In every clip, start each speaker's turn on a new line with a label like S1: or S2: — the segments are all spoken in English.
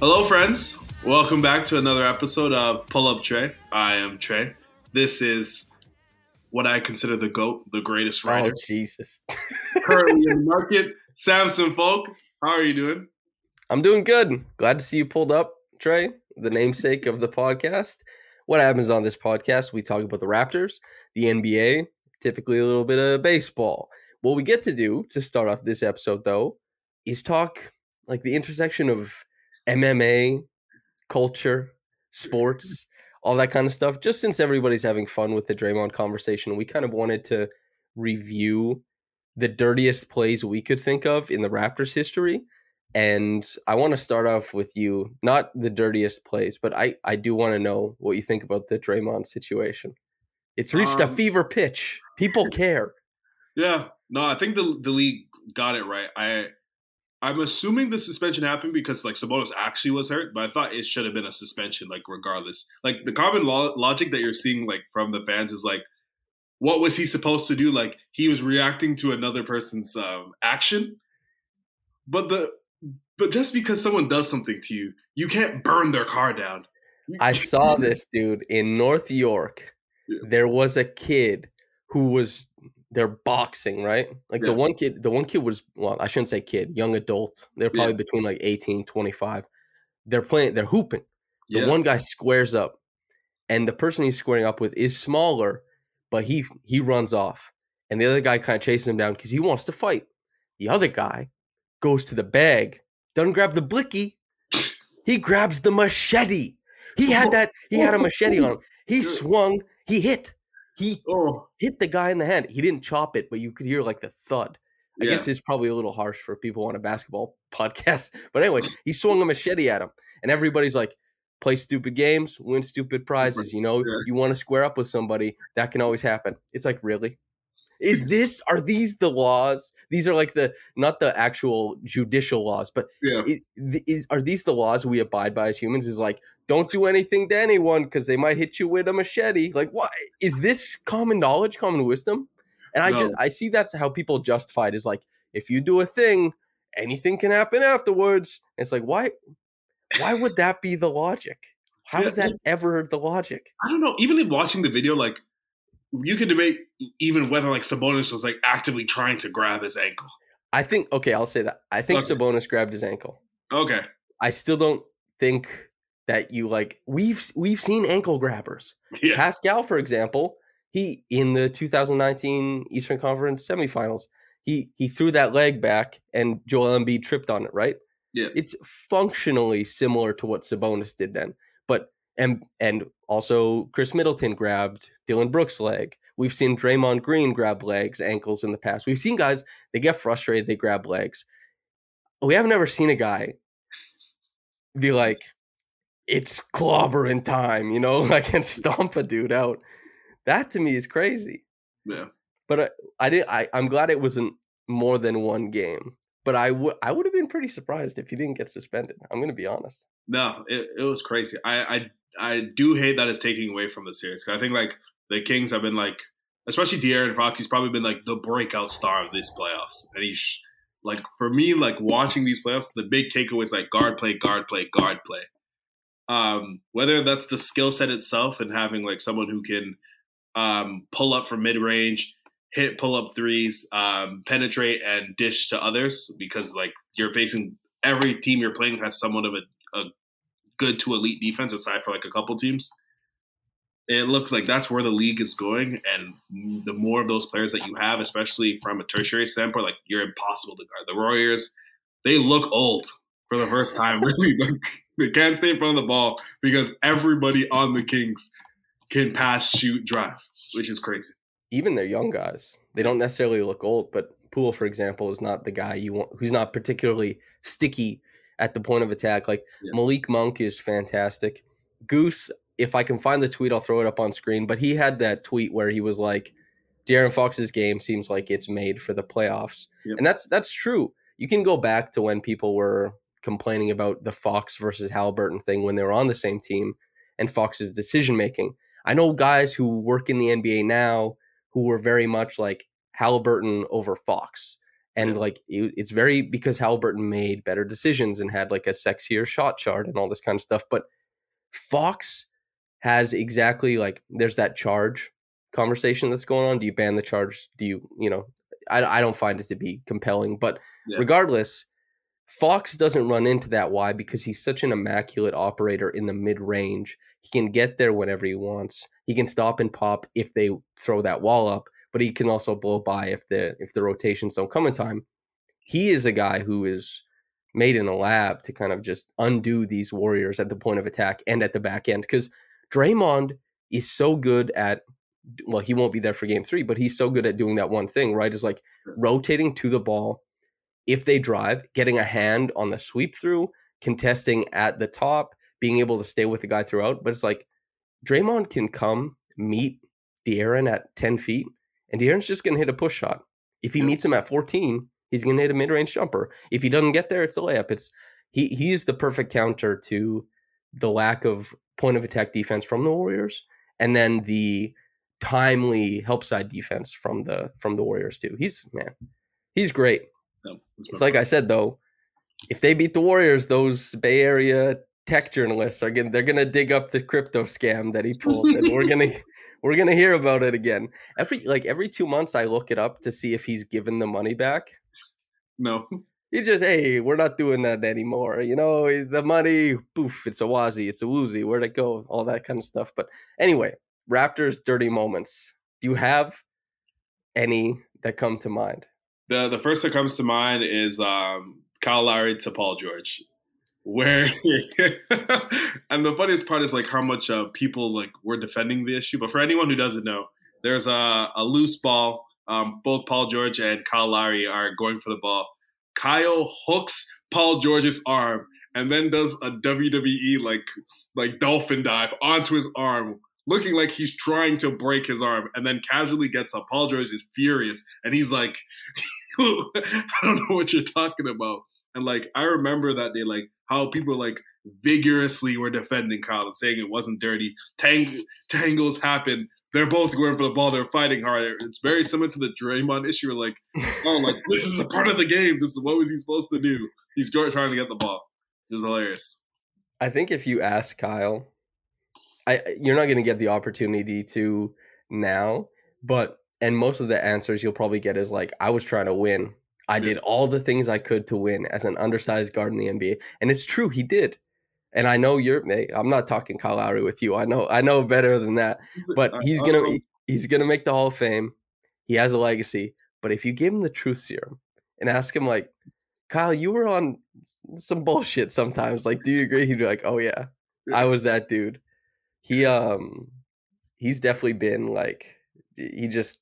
S1: Hello, friends. Welcome back to another episode of Pull Up Tre. I am Tre. This is what I consider the GOAT, the greatest oh, writer.
S2: Oh, Jesus.
S1: currently in the market. Samson Folk, how are you doing?
S2: I'm doing good. Glad to see you pulled up, Tre, the namesake of the podcast. What happens on this podcast? We talk about the Raptors, the NBA, typically a little bit of baseball. What we get to do to start off this episode, though, is talk like the intersection of MMA, culture, sports, all that kind of stuff. Just since everybody's having fun with the Draymond conversation, we kind of wanted to review the dirtiest plays we could think of in the Raptors history. And I want to start off with you, not the dirtiest plays, but I, I do want to know what you think about the Draymond situation. It's reached um, a fever pitch. People care.
S1: Yeah. No, I think the the league got it right. I I'm assuming the suspension happened because like Sabonis actually was hurt, but I thought it should have been a suspension, like regardless. Like the common lo- logic that you're seeing like from the fans is like, what was he supposed to do? Like he was reacting to another person's um, action, but the but just because someone does something to you, you can't burn their car down.
S2: I saw this dude in North York. Yeah. There was a kid who was they're boxing, right? Like yeah. the one kid, the one kid was well, I shouldn't say kid, young adult. They're probably yeah. between like 18, 25. They're playing, they're hooping. The yeah. one guy squares up, and the person he's squaring up with is smaller, but he he runs off. And the other guy kind of chases him down because he wants to fight. The other guy goes to the bag, doesn't grab the blicky, he grabs the machete. He had that, he had a machete on him. He swung, he hit. He oh. hit the guy in the hand. He didn't chop it, but you could hear like the thud. I yeah. guess it's probably a little harsh for people on a basketball podcast. But anyway, he swung a machete at him, and everybody's like, play stupid games, win stupid prizes. You know, yeah. you want to square up with somebody, that can always happen. It's like, really? Is this are these the laws? These are like the not the actual judicial laws, but yeah. is, is, are these the laws we abide by as humans? Is like don't do anything to anyone because they might hit you with a machete. Like what is this common knowledge, common wisdom? And I no. just I see that's how people justify it is like if you do a thing, anything can happen afterwards. it's like why why would that be the logic? How yeah, is that ever the logic?
S1: I don't know. Even in watching the video, like you could debate even whether like Sabonis was like actively trying to grab his ankle.
S2: I think okay, I'll say that. I think okay. Sabonis grabbed his ankle.
S1: Okay.
S2: I still don't think that you like we've we've seen ankle grabbers. Yeah. Pascal, for example, he in the 2019 Eastern Conference semifinals, he he threw that leg back and Joel Embiid tripped on it, right?
S1: Yeah.
S2: It's functionally similar to what Sabonis did then. But and and also Khris Middleton grabbed Dillon Brooks' leg. We've seen Draymond Green grab legs, ankles in the past. We've seen guys they get frustrated, they grab legs. We have never seen a guy be like, "It's clobbering time," you know, like and stomp a dude out. That to me is crazy.
S1: Yeah.
S2: But I, I did. I, I'm glad it wasn't more than one game. But I would I would have been pretty surprised if he didn't get suspended. I'm going to be honest.
S1: No, it, it was crazy. I, I I do hate that it's taking away from the series. I think like the Kings have been like, especially De'Aaron Fox, he's probably been like the breakout star of these playoffs, and he's like for me, like watching these playoffs, the big takeaway is like guard play, guard play, guard play. Um, whether that's the skill set itself and having like someone who can um, pull up from mid range, hit pull up threes, um, penetrate and dish to others, because like you're facing every team you're playing has somewhat of a, a good to elite defense aside for like a couple teams. It looks like that's where the league is going, and the more of those players that you have, especially from a tertiary standpoint, like you're impossible to guard. The Warriors, they look old. for the first time. Really, they can't stay in front of the ball because everybody on the Kings can pass, shoot, drive, which is crazy.
S2: Even their young guys, they don't necessarily look old, but Poole, for example, is not the guy you want who's not particularly sticky at the point of attack. Like yeah. Malik Monk is fantastic. Goose, if I can find the tweet, I'll throw it up on screen. But he had that tweet where he was like, De'Aaron Fox's game seems like it's made for the playoffs. Yep. And that's that's true. You can go back to when people were complaining about the Fox versus Haliburton thing when they were on the same team and Fox's decision making. I know guys who work in the NBA now who were very much like Haliburton over Fox. And like it's very because Haliburton made better decisions and had like a sexier shot chart and all this kind of stuff. But Fox has exactly like there's that charge conversation that's going on. Do you ban the charge? Do you, you know, I, I don't find it to be compelling. But yeah. regardless, Fox doesn't run into that. Why? Because he's such an immaculate operator in the mid range. He can get there whenever he wants. He can stop and pop if they throw that wall up, but he can also blow by if the if the rotations don't come in time. He is a guy who is made in a lab to kind of just undo these warriors at the point of attack and at the back end. Because Draymond is so good at well, he won't be there for game three, but he's so good at doing that one thing, right? Is like rotating to the ball if they drive, getting a hand on the sweep through, contesting at the top, being able to stay with the guy throughout. But it's like Draymond can come meet De'Aaron at 10 feet, and De'Aaron's just going to hit a push shot. If he meets him at 14, he's going to hit a mid range jumper. If he doesn't get there, it's a layup. It's he he's the perfect counter to the lack of point of attack defense from the Warriors, and then the timely help side defense from the from the Warriors too. He's man, he's great. it's like I said though, if they beat the Warriors, those Bay Area tech journalists are gonna they're gonna dig up the crypto scam that he pulled, and we're gonna we're gonna hear about it again. Every like every two months, I look it up to see if he's given the money back.
S1: No.
S2: He just, hey, we're not doing that anymore. You know, the money, poof, it's a wazi, it's a woozy, where'd it go? All that kind of stuff. But anyway, Raptors dirty moments. Do you have any that come to mind?
S1: The the first that comes to mind is um, Kyle Lowry to Paul George, where and the funniest part is like how much uh, people like were defending the issue. But for anyone who doesn't know, there's a, a loose ball. Um, both Paul George and Kyle Lowry are going for the ball. Kyle hooks Paul George's arm and then does a WWE like like dolphin dive onto his arm looking like he's trying to break his arm, and then casually gets up. Paul George is furious, and he's like, "I don't know what you're talking about." And like, I remember that day, like how people like vigorously were defending Kyle and saying it wasn't dirty. Tang- tangles happen. They're both going for the ball. They're fighting hard. It's very similar to the Draymond issue. Like, oh, like this is a part of the game. This is what was he supposed to do? He's trying to get the ball. It was hilarious.
S2: I think if you ask Kyle I you're not going to get the opportunity to now, but and most of the answers you'll probably get is like I was trying to win. I did all the things I could to win as an undersized guard in the NBA, and it's true he did. And I know you're. I'm not talking Kyle Lowry with you. I know. I know better than that. But he's gonna. He's gonna make the Hall of Fame. He has a legacy. But if you give him the truth serum and ask him like, Kyle, you were on some bullshit sometimes. Like, do you agree? He'd be like, Oh yeah, I was that dude he um he's definitely been like he just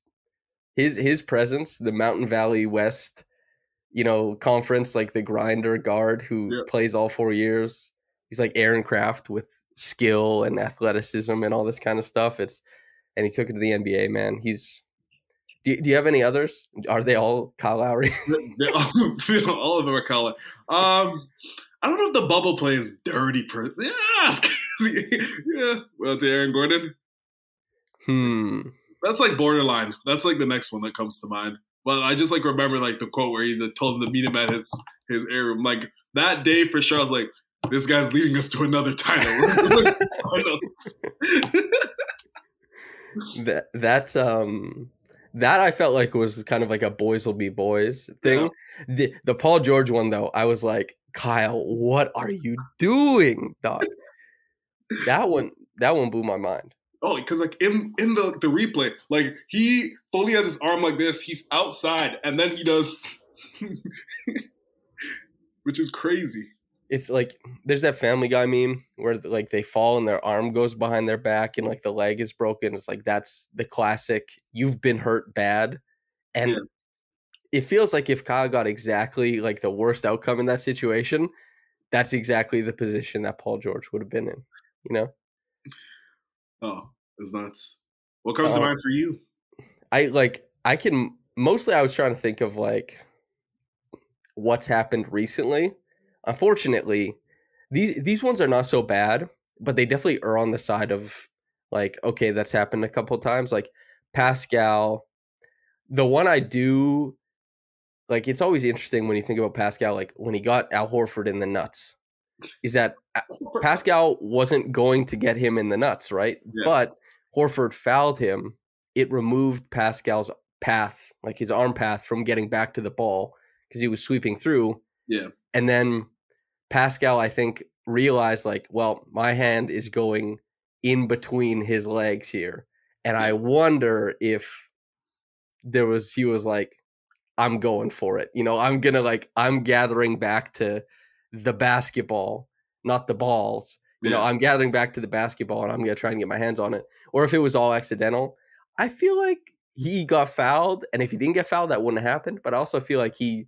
S2: his his presence, the Mountain Valley West, you know, conference like the grinder guard who yeah. plays all four years. He's like Aaron Craft with skill and athleticism and all this kind of stuff. It's and he took it to the NBA, man. He's do, do you have any others? Are they all Kyle Lowry?
S1: all, all of them are Kyle. Um, I don't know if the bubble play is dirty. Per- yeah, yeah. Well, to Aaron Gordon.
S2: Hmm.
S1: That's like borderline. That's like the next one that comes to mind. But I just like remember like the quote where he told him to meet him at his his air room. Like that day for sure, I was like, this guy's leading us to another title.
S2: that that um that I felt like was kind of like a boys will be boys thing. Yeah. The the Paul George one though, I was like, Kyle, what are you doing, dog? that one that one blew my mind.
S1: Oh, because like in in the the replay, like he fully has his arm like this, he's outside, and then he does, which is crazy.
S2: it's like there's that Family Guy meme where like they fall and their arm goes behind their back and like the leg is broken. It's like that's the classic. You've been hurt bad, and
S1: Yeah.
S2: it feels like if Kyle got exactly like the worst outcome in that situation, that's exactly the position that Paul George would have been in. You know,
S1: Oh, it's nuts. What comes to
S2: Oh.
S1: mind for you?
S2: I like I can mostly I was trying to think of like what's happened recently. Unfortunately, these these ones are not so bad, but they definitely are on the side of like okay, that's happened a couple times. Like Pascal, the one I do like it's always interesting when you think about Pascal like when he got Al Horford in the nuts. Is that uh, Pascal wasn't going to get him in the nuts, right?
S1: Yeah.
S2: But Horford fouled him. It removed Pascal's path, like his arm path, from getting back to the ball because he was sweeping through.
S1: Yeah.
S2: And then Pascal, I think, realized like, well, my hand is going in between his legs here. And I wonder if there was, he was like, I'm going for it. You know, I'm going to like, I'm gathering back to the basketball, not the balls. You know, I'm gathering back to the basketball and I'm going to try and get my hands on it. Or if it was all accidental, I feel like he got fouled. And if he didn't get fouled, that wouldn't have happened. But I also feel like he,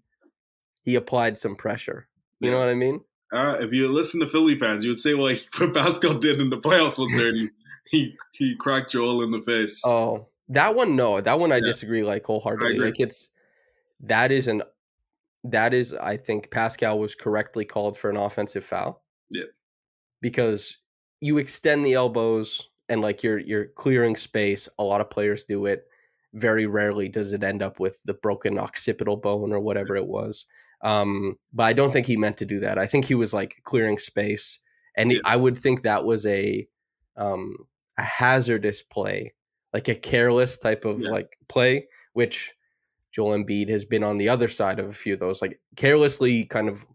S2: he applied some pressure. You know what I mean?
S1: Uh, if you listen to Philly fans, you would say, well, what Pascal did in the playoffs was dirty. he he cracked Joel in the face.
S2: Oh, that one, no, that one I
S1: Yeah.
S2: disagree like wholeheartedly.
S1: agree.
S2: Like it's that is an that is I think Pascal was correctly called for an offensive foul.
S1: Yeah.
S2: Because you extend the elbows and like you're you're clearing space. A lot of players do it. Very rarely does it end up with the broken occipital bone or whatever it was. Um, but I don't think he meant to do that. I think he was like clearing space, and
S1: Yeah.
S2: I would think that was a um, a hazardous play, like a careless type of
S1: Yeah.
S2: like play, which Joel Embiid has been on the other side of a few of those, like carelessly kind of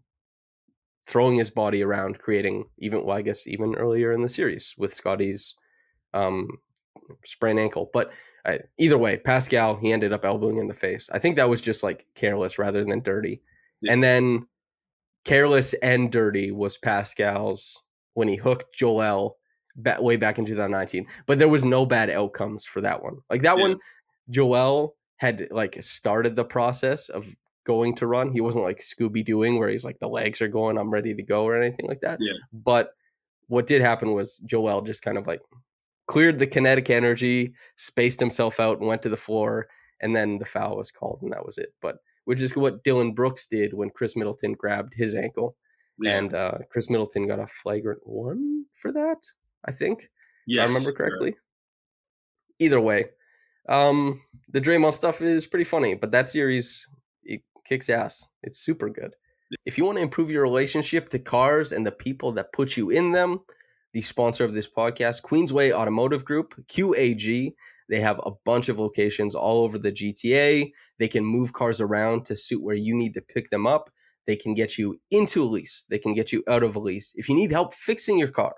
S2: throwing his body around, creating even well, I guess even earlier in the series with Scottie's um, sprained ankle. But uh, either way, Pascal he ended up elbowing in the face. I think that was just like careless rather than dirty.
S1: Yeah.
S2: And then careless and dirty was Pascal's when he hooked Joel way back in 2019. But there was no bad outcomes for that one. Like that
S1: Yeah.
S2: one, Joel had like started the process of going to run. He wasn't like Scooby Dooing where he's like the legs are going, I'm ready to go or anything like that.
S1: Yeah.
S2: But what did happen was Joel just kind of like cleared the kinetic energy, spaced himself out, and went to the floor, and then the foul was called, and that was it. But which is what Dillon Brooks did when Khris Middleton grabbed his ankle,
S1: Yeah.
S2: and uh, Khris Middleton got a flagrant one for that. I think if I remember correctly. Either way, um, the Draymond stuff is pretty funny, but that series it kicks ass. It's super good. If you want to improve your relationship to cars and the people that put you in them, the sponsor of this podcast, Queensway Automotive Group, QAG, they have a bunch of locations all over the GTA. They can move cars around to suit where you need to pick them up. They can get you into a lease. They can get you out of a lease. If you need help fixing your car,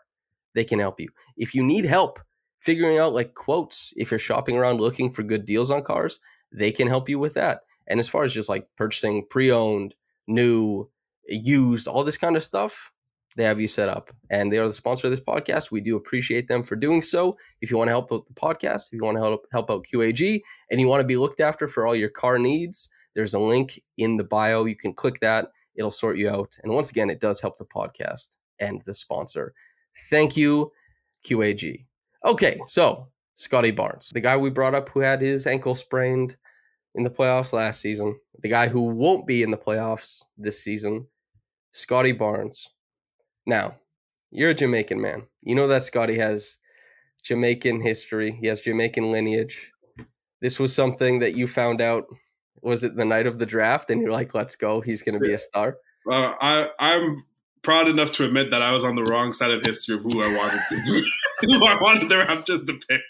S2: they can help you. If you need help figuring out like quotes, if you're shopping around looking for good deals on cars, they can help you with that. And as far as just like purchasing pre owned, new, used, all this kind of stuff, they have you set up. And they are the sponsor of this podcast. We do appreciate them for doing so. If you want to help out the podcast, if you want to help, help out QAG, and you want to be looked after for all your car needs, there's a link in the bio. You can click that, it'll sort you out. And once again, it does help the podcast and the sponsor. Thank you, QAG. Okay, so Scottie Barnes, the guy we brought up who had his ankle sprained in the playoffs last season, the guy who won't be in the playoffs this season, Scottie Barnes. Now, you're a Jamaican man. You know that Scottie has Jamaican history, he has Jamaican lineage. This was something that you found out was it the night of the draft and you're like, let's go, he's going to be a star.
S1: Uh, I I'm proud enough to admit that I was on the wrong side of history of who I wanted to, who I wanted the Raptors to pick.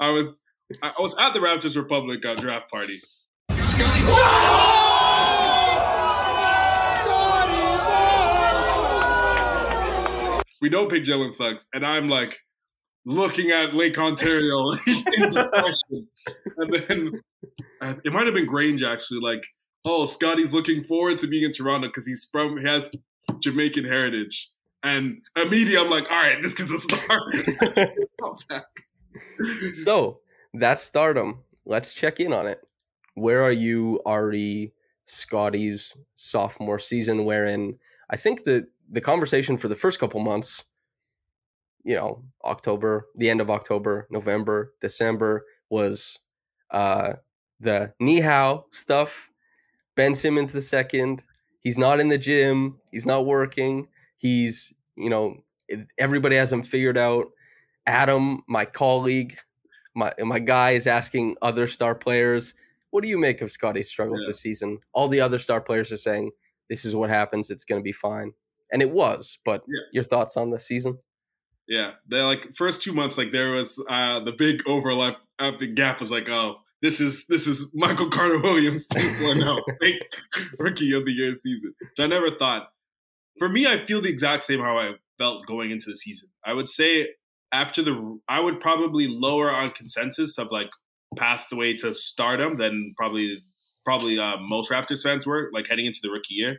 S1: I was I was at the Raptors Republic uh, draft party. Scottie. No! We don't pick Jalen Suggs, and I'm like looking at Lake Ontario and then it might have been Grange actually, like, oh, Scottie's looking forward to being in Toronto because he's from he has Jamaican heritage. And immediately I'm like, all right, this kid's a star.
S2: so that's stardom. Let's check in on it. Where are you, Ari, Scottie's sophomore season? Wherein I think the the conversation for the first couple months, you know, October, the end of October, November, December was uh the Ni Hao stuff. Ben Simmons the second. He's not in the gym. He's not working. He's, you know, everybody has him figured out. Adam, my colleague, my my guy is asking other star players, "What do you make of Scottie's struggles yeah. this season?" All the other star players are saying, "This is what happens. It's going to be fine," and it was. But yeah. your thoughts on the season?
S1: Yeah, they like first two months, like there was uh the big overlap, uh, gap was like, oh, this is this is Michael Carter Williams 2.0, fake rookie of the year season. Which I never thought. For me, I feel the exact same how I felt going into the season. I would say after the, I would probably lower on consensus of like pathway to stardom than probably probably uh, most Raptors fans were like heading into the rookie year,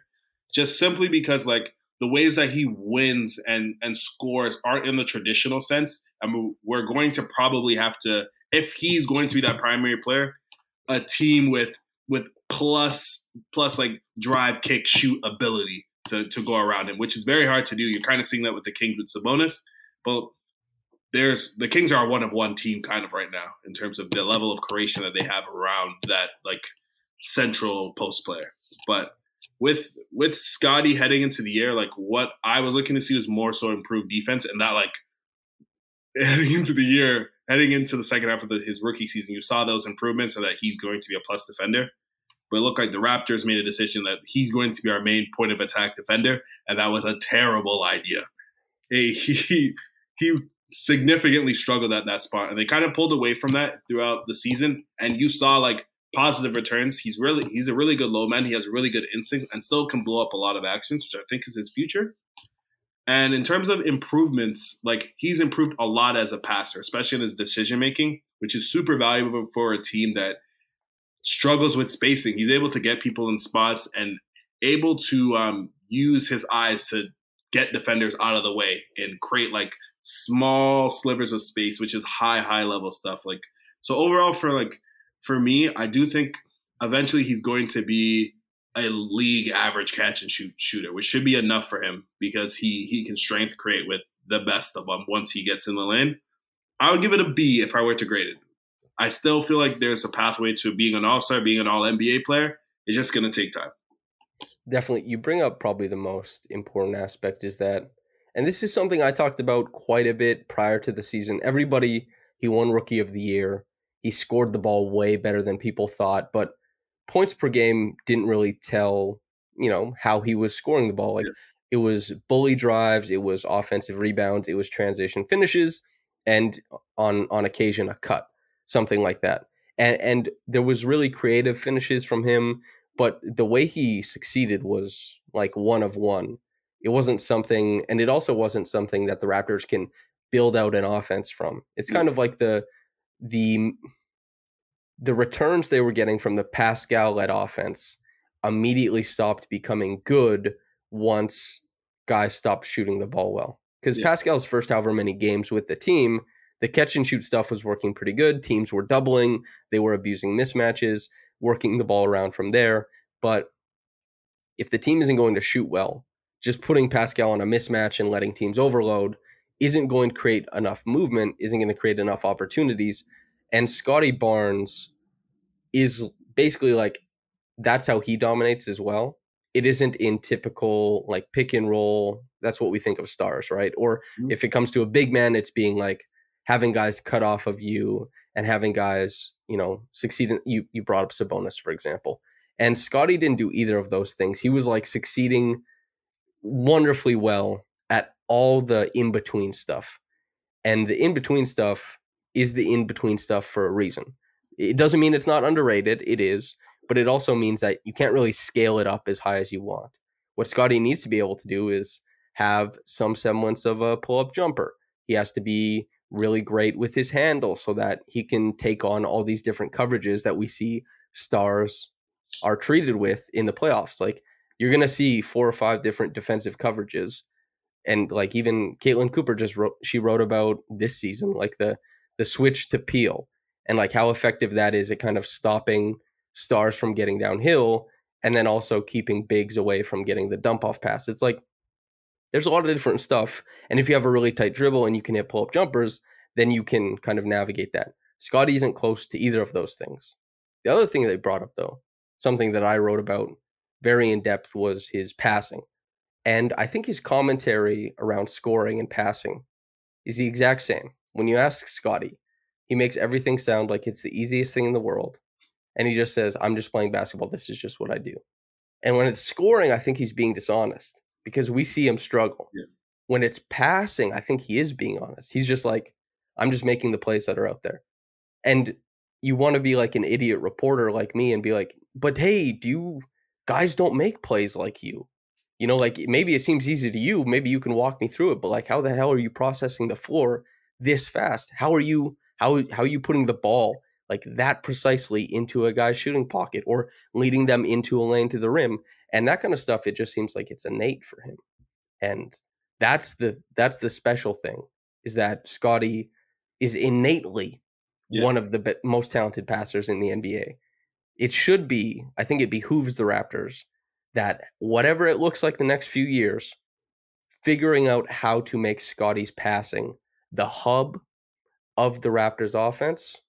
S1: just simply because like the ways that he wins and and scores aren't in the traditional sense, and we're going to probably have to if he's going to be that primary player, a team with with plus plus like drive, kick, shoot ability to to go around him, which is very hard to do. You're kind of seeing that with the Kings with Sabonis, but there's the Kings are a one of one team kind of right now in terms of the level of creation that they have around that like central post player. But with with Scottie heading into the year, like what I was looking to see was more so improved defense, and that like heading into the year, heading into the second half of the, his rookie season, you saw those improvements and that he's going to be a plus defender. But it looked like the Raptors made a decision that he's going to be our main point of attack defender, and that was a terrible idea. He he significantly struggled at that spot, and they kind of pulled away from that throughout the season. And you saw like positive returns. He's really he's a really good low man. He has a really good instinct and still can blow up a lot of actions, which I think is his future. And in terms of improvements, like he's improved a lot as a passer, especially in his decision making, which is super valuable for a team that struggles with spacing. He's able to get people in spots and able to um, use his eyes to get defenders out of the way and create like small slivers of space, which is high, high level stuff. Like so overall for like for me, I do think eventually he's going to be a league average catch and shoot shooter, which should be enough for him because he he can strength create with the best of them once he gets in the lane. I would give it a B if I were to grade it. I still feel like there's a pathway to being an all star, being an all NBA player. It's just going to take time.
S2: Definitely. You bring up probably the most important aspect is that, and this is something I talked about quite a bit prior to the season. Everybody, he won Rookie of the Year. He scored the ball way better than people thought, but points per game didn't really tell, you know, how he was scoring the ball. Like yeah. it was bully drives, it was offensive rebounds, it was transition finishes, and on on occasion a cut, something like that. And and there was really creative finishes from him, but the way he succeeded was like one of one. It wasn't something, and it also wasn't something that the Raptors can build out an offense from. It's kind of like the the the returns they were getting from the Pascal led offense immediately stopped becoming good once guys stopped shooting the ball well. Because yeah. Pascal's first however many games with the team, the catch and shoot stuff was working pretty good. Teams were doubling, they were abusing mismatches, working the ball around from there. But if the team isn't going to shoot well, just putting Pascal on a mismatch and letting teams overload isn't going to create enough movement, isn't going to create enough opportunities and Scottie Barnes is basically like that's how he dominates as well. It isn't in typical like pick and roll. That's what we think of stars, right? Or mm-hmm. if it comes to a big man, it's being like having guys cut off of you and having guys, you know, succeed. In, you you brought up Sabonis, for example, and Scottie didn't do either of those things. He was like succeeding wonderfully well at all the in between stuff, and the in between stuff is the in between stuff for a reason. It doesn't mean it's not underrated, it is, but it also means that you can't really scale it up as high as you want. What Scottie needs to be able to do is have some semblance of a pull up jumper. He has to be really great with his handle so that he can take on all these different coverages that we see stars are treated with in the playoffs. Like you're gonna see four or five different defensive coverages, and like even Caitlin Cooper just wrote she wrote about this season, like the the switch to peel and like how effective that is at kind of stopping stars from getting downhill and then also keeping bigs away from getting the dump off pass. It's like there's a lot of different stuff. And if you have a really tight dribble and you can hit pull up jumpers, then you can kind of navigate that. Scottie isn't close to either of those things. The other thing they brought up, though, something that I wrote about very in depth, was his passing. And I think his commentary around scoring and passing is the exact same. When you ask Scottie, he makes everything sound like it's the easiest thing in the world. And he just says, I'm just playing basketball. This is just what I do. And when it's scoring, I think he's being dishonest because we see him struggle.
S1: Yeah.
S2: When it's passing, I think he is being honest. He's just like, I'm just making the plays that are out there. And you want to be like an idiot reporter like me and be like, but hey, do you guys don't make plays like you? You know, like maybe it seems easy to you. Maybe you can walk me through it, but like, how the hell are you processing the floor this fast? How are you how how are you putting the ball like that precisely into a guy's shooting pocket or leading them into a lane to the rim and that kind of stuff? It just seems like it's innate for him, and that's the that's the special thing is that Scottie is innately yeah. one of the be- most talented passers in the NBA. It should be, I think it behooves the Raptors that whatever it looks like the next few years, figuring out how to make Scottie's passing the hub of the Raptors offense,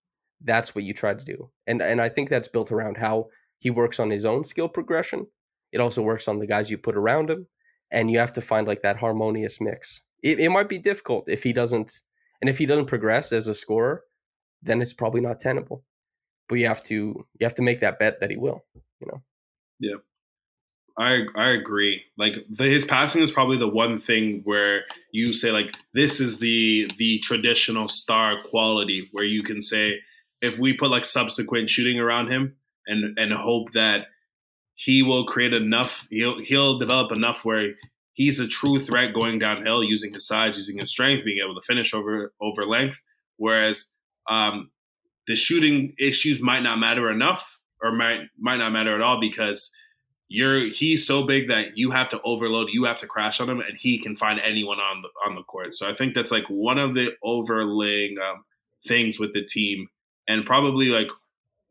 S2: that's what you try to do. And and I think that's built around how he works on his own skill progression. It also works on the guys you put around him. And you have to find like that harmonious mix. It, it might be difficult if he doesn't and if he doesn't progress as a scorer, then it's probably not tenable. But you have to you have to make that bet that he will, you know.
S1: Yeah. I I agree. Like the, his passing is probably the one thing where you say like this is the the traditional star quality where you can say if we put like subsequent shooting around him and and hope that he will create enough he'll he'll develop enough where he's a true threat going downhill using his size, using his strength, being able to finish over over length. Whereas um, the shooting issues might not matter enough or might might not matter at all because you're he's so big that you have to overload, you have to crash on him, and he can find anyone on the on the court. So I think that's like one of the overlaying um, things with the team, and probably like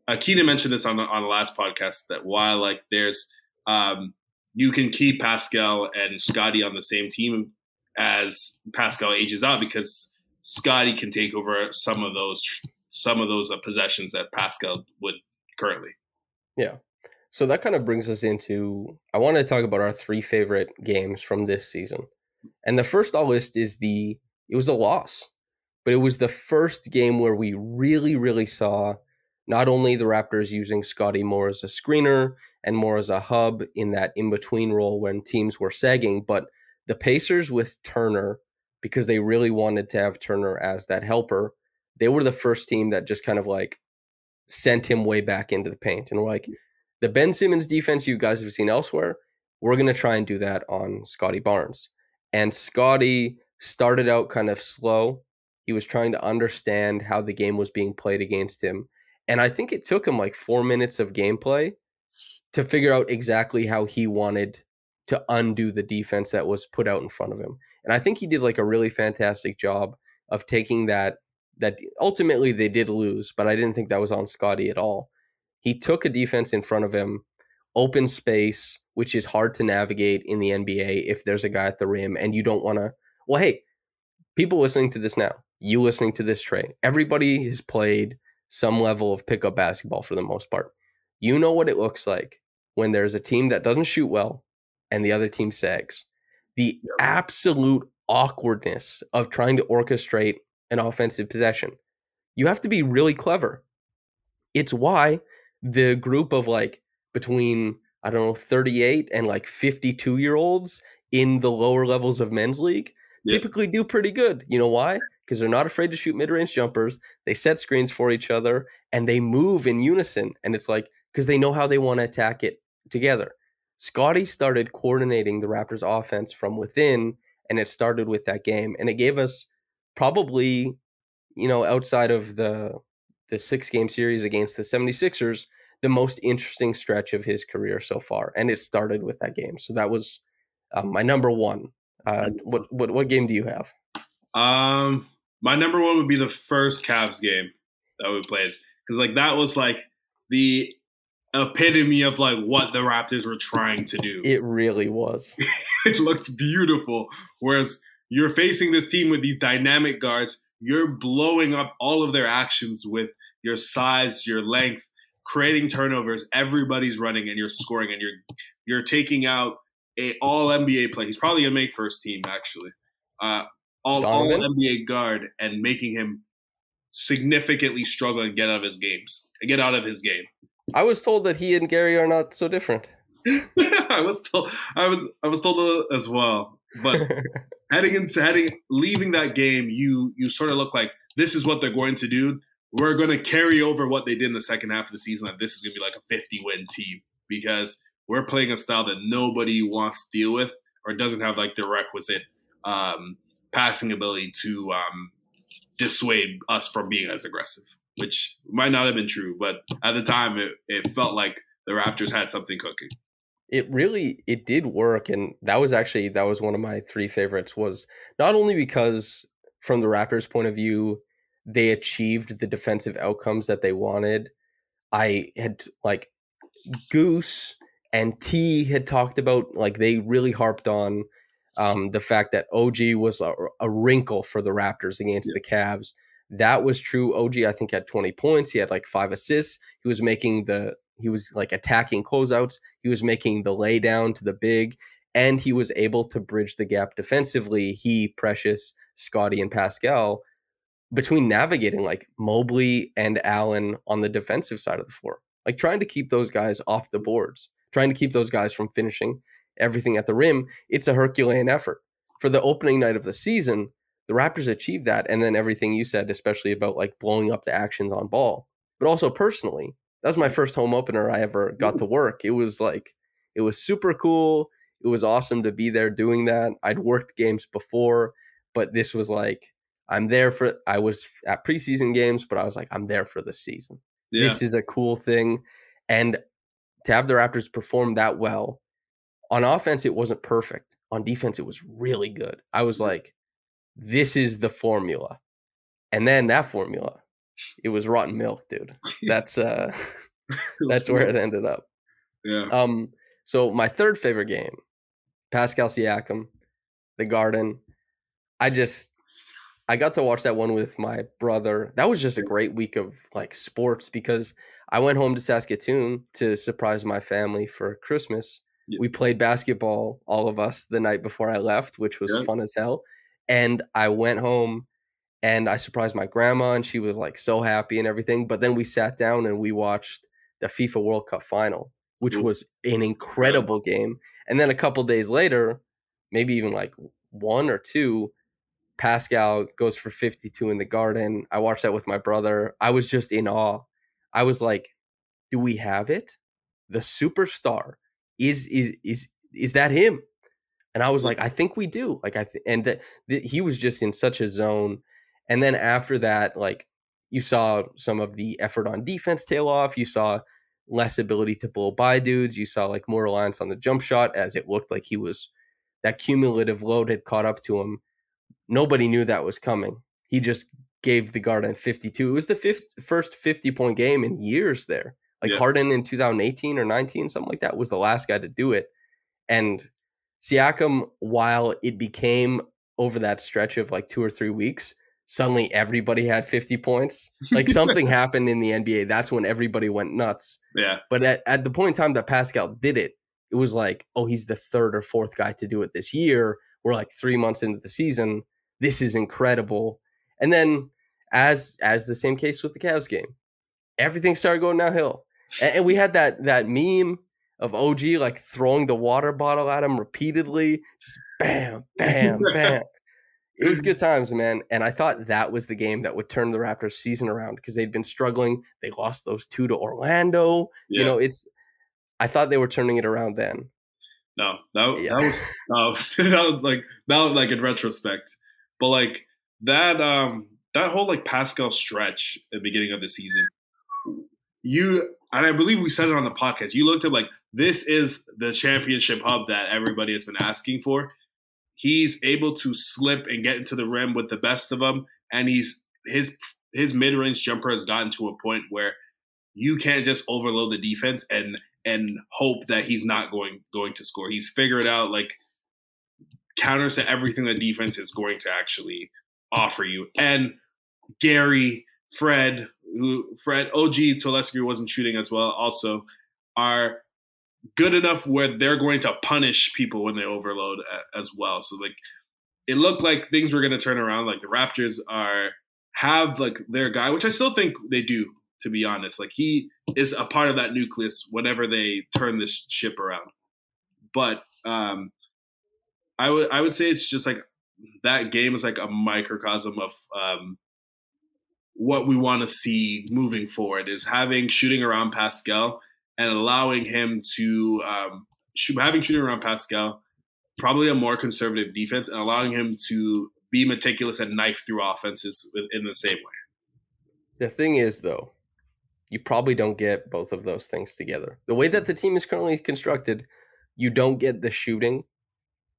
S1: Akina mentioned this on the on the last podcast that while like there's um, you can keep Pascal and Scottie on the same team as Pascal ages out because Scottie can take over some of those some of those uh, possessions that Pascal would currently.
S2: Yeah. So that kind of brings us into I want to talk about our three favorite games from this season. And the first I'll list is the it was a loss, but it was the first game where we really, really saw not only the Raptors using Scottie more as a screener and more as a hub in that in between role when teams were sagging, but the Pacers with Turner, because they really wanted to have Turner as that helper, they were the first team that just kind of like sent him way back into the paint. And we're like, mm. The Ben Simmons defense you guys have seen elsewhere, we're going to try and do that on Scottie Barnes. And Scottie started out kind of slow. He was trying to understand how the game was being played against him. And I think it took him like four minutes of gameplay to figure out exactly how he wanted to undo the defense that was put out in front of him. And I think he did like a really fantastic job of taking that that ultimately they did lose, but I didn't think that was on Scottie at all. He took a defense in front of him, open space, which is hard to navigate in the NBA if there's a guy at the rim and you don't want to. Well, hey, people listening to this now, you listening to this, Tre, everybody has played some level of pickup basketball for the most part. You know what it looks like when there's a team that doesn't shoot well and the other team sags. The absolute awkwardness of trying to orchestrate an offensive possession. You have to be really clever. It's why the group of like between I don't know 38 and like 52 year olds in the lower levels of men's league yeah. typically do pretty good. You know why? Because they're not afraid to shoot mid range jumpers. They set screens for each other and they move in unison. And it's like because they know how they want to attack it together. Scottie started coordinating the Raptors offense from within, and it started with that game. And it gave us probably, you know, outside of the the six game series against the 76ers, the most interesting stretch of his career so far, and it started with that game. So that was um, my number one. Uh, what what what game do you have?
S1: Um, my number one would be the first Cavs game that we played because like that was like the epitome of like what the Raptors were trying to do.
S2: It really was.
S1: it looked beautiful. Whereas you're facing this team with these dynamic guards, you're blowing up all of their actions with your size, your length, creating turnovers. Everybody's running and you're scoring and you're you're taking out a all NBA play. He's probably gonna make first team actually. Uh, all all NBA guard and making him significantly struggle and get out of his games, get out of his game.
S2: I was told that he and Gary are not so different.
S1: I was told I was I was told as well. But heading into heading leaving that game, you you sort of look like this is what they're going to do. We're going to carry over what they did in the second half of the season. Like this is going to be like a 50 win team because we're playing a style that nobody wants to deal with or doesn't have like the requisite um, passing ability to um, dissuade us from being as aggressive, which might not have been true, but at the time it, it felt like the Raptors had something cooking.
S2: It really it did work and that was actually that was one of my three favorites was not only because from the Raptors point of view they achieved the defensive outcomes that they wanted. I had like Goose and T had talked about like they really harped on um, the fact that OG was a, a wrinkle for the Raptors against yeah. the Cavs. That was true. OG, I think, had 20 points. He had like five assists. He was making the, he was like attacking closeouts. He was making the lay down to the big, and he was able to bridge the gap defensively. He, Precious, Scottie, and Pascal between navigating like Mobley and Allen on the defensive side of the floor, like trying to keep those guys off the boards, trying to keep those guys from finishing everything at the rim, it's a Herculean effort. For the opening night of the season, the Raptors achieved that. And then everything you said, especially about like blowing up the actions on ball, but also personally, that was my first home opener I ever got to work. It was like, it was super cool. It was awesome to be there doing that. I'd worked games before, but this was like, I'm there for, I was at preseason games, but I was like, I'm there for the season. Yeah. This is a cool thing. And to have the Raptors perform that well on offense, it wasn't perfect. On defense, it was really good. I was mm-hmm. like, this is the formula. And then that formula, it was rotten milk, dude. That's uh that's where it ended up.
S1: Yeah.
S2: Um, so my third favorite game, Pascal Siakam, the Garden. I just I got to watch that one with my brother. That was just a great week of like sports because I went home to Saskatoon to surprise my family for Christmas yeah. We played basketball, all of us, the night before I left, which was yeah. fun as hell. And I went home and I surprised my grandma, and she was like so happy and everything. But then we sat down and we watched the FIFA World Cup final, which Ooh. was an incredible game. And then a couple days later, maybe even like one or two, Pascal goes for 52 in the garden. I watched that with my brother. I was just in awe. I was like, do we have it? The superstar is is is is that him? And I was like, I think we do. Like I th- and that he was just in such a zone. And then after that, like you saw some of the effort on defense tail off. You saw less ability to blow by dudes. You saw like more reliance on the jump shot as it looked like he was that cumulative load had caught up to him. Nobody knew that was coming. He just gave the guard Garden 52. It was the fifth, first 50 point game in years there. Like yeah. Harden in 2018 or 19, something like that, was the last guy to do it. And Siakam, while it became over that stretch of like two or three weeks, suddenly everybody had 50 points. Like something happened in the NBA. That's when everybody went nuts.
S1: Yeah.
S2: But at, at the point in time that Pascal did it, it was like, oh, he's the third or fourth guy to do it this year. We're like three months into the season. This is incredible. And then as as the same case with the Cavs game, everything started going downhill. And, and we had that that meme of OG like throwing the water bottle at him repeatedly, just bam, bam, bam. It was good times, man. And I thought that was the game that would turn the Raptors season around because they'd been struggling. They lost those two to Orlando. Yeah. You know, it's I thought they were turning it around then.
S1: No, that, yeah. that was uh, that was like that was like in retrospect. But like that um that whole like Pascal stretch at the beginning of the season you and I believe we said it on the podcast. You looked at like this is the championship hub that everybody has been asking for. He's able to slip and get into the rim with the best of them, and he's his his mid range jumper has gotten to a point where you can't just overload the defense and and hope that he's not going going to score. He's figured out like counters to everything the defense is going to actually offer you. And Gary, Fred, who Fred, OG Telesky wasn't shooting as well, also are good enough where they're going to punish people when they overload as well. So like it looked like things were going to turn around. Like the Raptors are have like their guy, which I still think they do. To be honest, like he is a part of that nucleus whenever they turn this ship around. But um, I would I would say it's just like that game is like a microcosm of um, what we want to see moving forward is having shooting around Pascal and allowing him to um, shoot, having shooting around Pascal, probably a more conservative defense, and allowing him to be meticulous and knife through offenses in the same way.
S2: The thing is, though, you probably don't get both of those things together. The way that the team is currently constructed, you don't get the shooting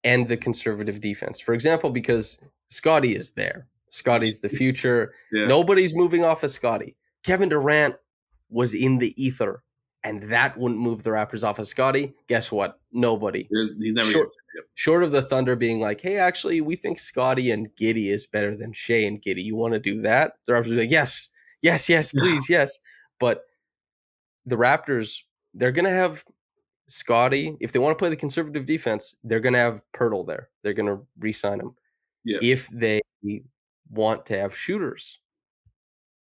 S2: and the conservative defense. For example, because Scottie is there. Scottie's the future. Yeah. Nobody's moving off of Scottie. Kevin Durant was in the ether, and that wouldn't move the Raptors off of Scottie. Guess what? Nobody. Short, short, of the Thunder being like, hey, actually, we think Scottie and Giddey is better than Shai and Giddey. You want to do that? The Raptors are like, yes, yes, yes, please, yes. But the Raptors, they're going to have Scottie. If they want to play the conservative defense, they're going to have Poeltl there. They're going to re sign him. Yeah. If they want to have shooters.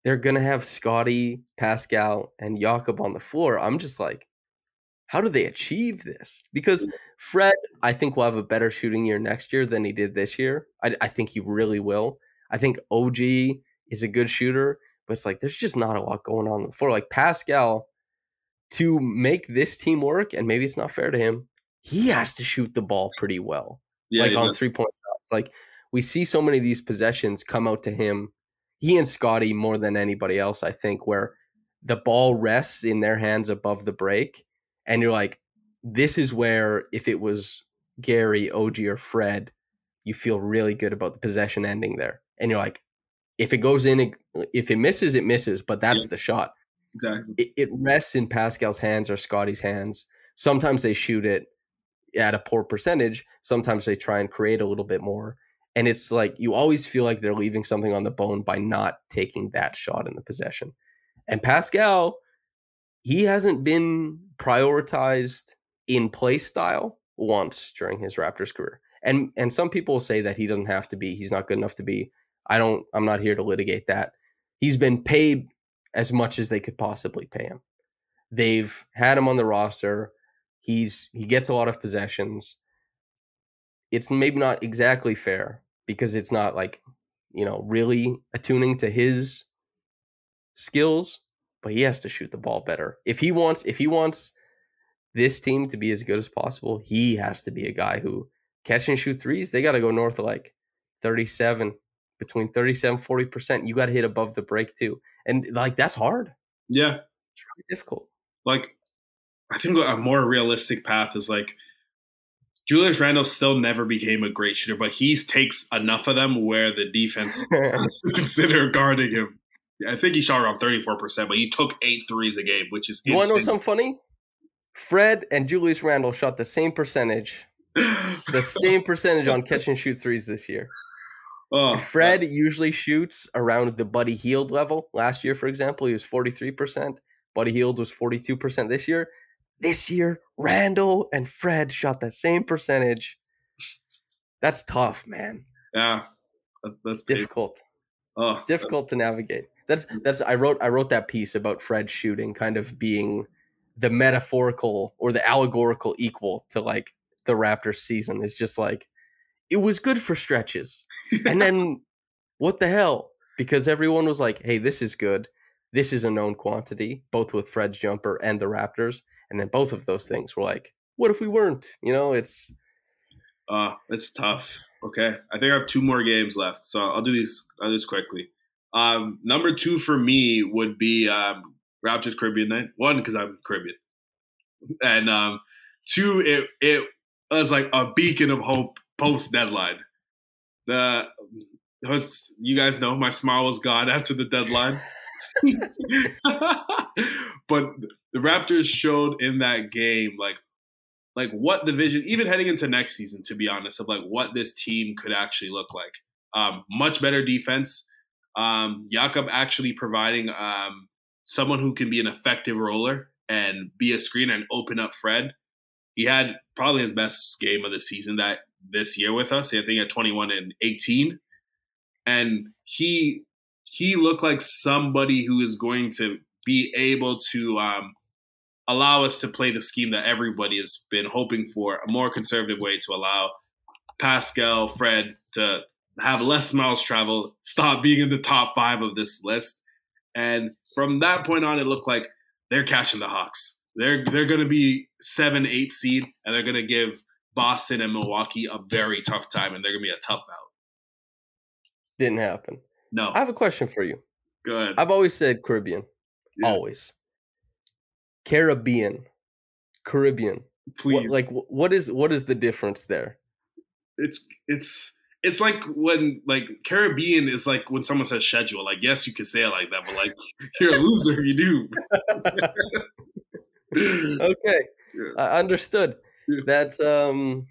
S2: They're gonna have Scottie, Pascal, and Jakob on the floor. I'm just like, how do they achieve this? Because. Fred, I think, will have a better shooting year next year than he did this year. I, I think he really will. I think OG is a good shooter, but it's like there's just not a lot going on, floor. Like Pascal, to make this team work, and maybe it's not fair to him, he has to shoot the ball pretty well. Yeah, like on three point shots. Like we see so many of these possessions come out to him. He and Scottie more than anybody else, I think, where the ball rests in their hands above the break. And you're like, this is where if it was Gary, OG, or Fred, you feel really good about the possession ending there. And you're like, if it goes in, if it misses, it misses, but that's yeah. the shot.
S1: Exactly.
S2: It, it rests in Pascal's hands or Scottie's hands. Sometimes they shoot it at a poor percentage. Sometimes they try and create a little bit more. And it's like you always feel like they're leaving something on the bone by not taking that shot in the possession. And Pascal, he hasn't been prioritized in play style once during his Raptors career. And and some people say that he doesn't have to be, he's not good enough to be. I don't I'm not here to litigate that. He's been paid as much as they could possibly pay him. They've had him on the roster. He's he gets a lot of possessions. It's maybe not exactly fair, because it's not like you know really attuning to his skills but he has to shoot the ball better. If he wants if he wants this team to be as good as possible he has to be a guy who catch and shoot threes. They got to go north of like 37 between 37 40% you got to hit above the break too. And like that's hard.
S1: Yeah.
S2: It's really difficult.
S1: Like i think a more realistic path is like Julius Randle still never became a great shooter, but he takes enough of them where the defense has to consider guarding him. I think he shot around 34%, but he took eight threes a game, which is
S2: You want to know something funny? Fred and Julius Randle shot the same percentage, the same percentage on catch and shoot threes this year. Oh, Fred usually shoots around the Buddy Hield level. Last year, for example, he was 43%. Buddy Hield was 42% this year. This year, Randle and Fred shot the same percentage. That's tough, man.
S1: Yeah,
S2: that's difficult. Oh, it's difficult to navigate. That's that's I wrote I wrote that piece about Fred shooting kind of being the metaphorical or the allegorical equal to like the Raptors season is just like it was good for stretches. and then what the hell? Because everyone was like, "Hey, this is good. This is a known quantity, both with Fred's jumper and the Raptors." And then both of those things were like, what if we weren't? You know, it's
S1: uh it's tough. Okay. I think I have two more games left. So I'll do these I'll do this quickly. Um number two for me would be um Raptors Caribbean night. One because I'm Caribbean, and um, two it it was like a beacon of hope post deadline. The host, you guys know my smile was gone after the deadline. but the Raptors showed in that game like like what division, even heading into next season, to be honest, of like what this team could actually look like. Um, much better defense. Um, Jakob actually providing um, someone who can be an effective roller and be a screen and open up Fred. He had probably his best game of the season that this year with us. I think at 21 and 18, and he he looked like somebody who is going to be able to um, allow us to play the scheme that everybody has been hoping for, a more conservative way to allow Pascal, Fred to have less miles travel, stop being in the top five of this list. And from that point on, it looked like they're catching the Hawks. They're they're going to be seven, eight seed, and they're going to give Boston and Milwaukee a very tough time, and they're going to be a tough out.
S2: Didn't happen.
S1: No,
S2: I have a question for you.
S1: go ahead.
S2: I've always said Caribbean.
S1: Yeah.
S2: Always. Caribbean. Caribbean.
S1: Please,
S2: What, like what is what is the difference there?
S1: it's it's it's like when like Caribbean is like when someone says schedule. Like, yes, you can say it like that, but like you're a loser you do.
S2: Okay.
S1: Yeah.
S2: I understood.
S1: Yeah.
S2: That's um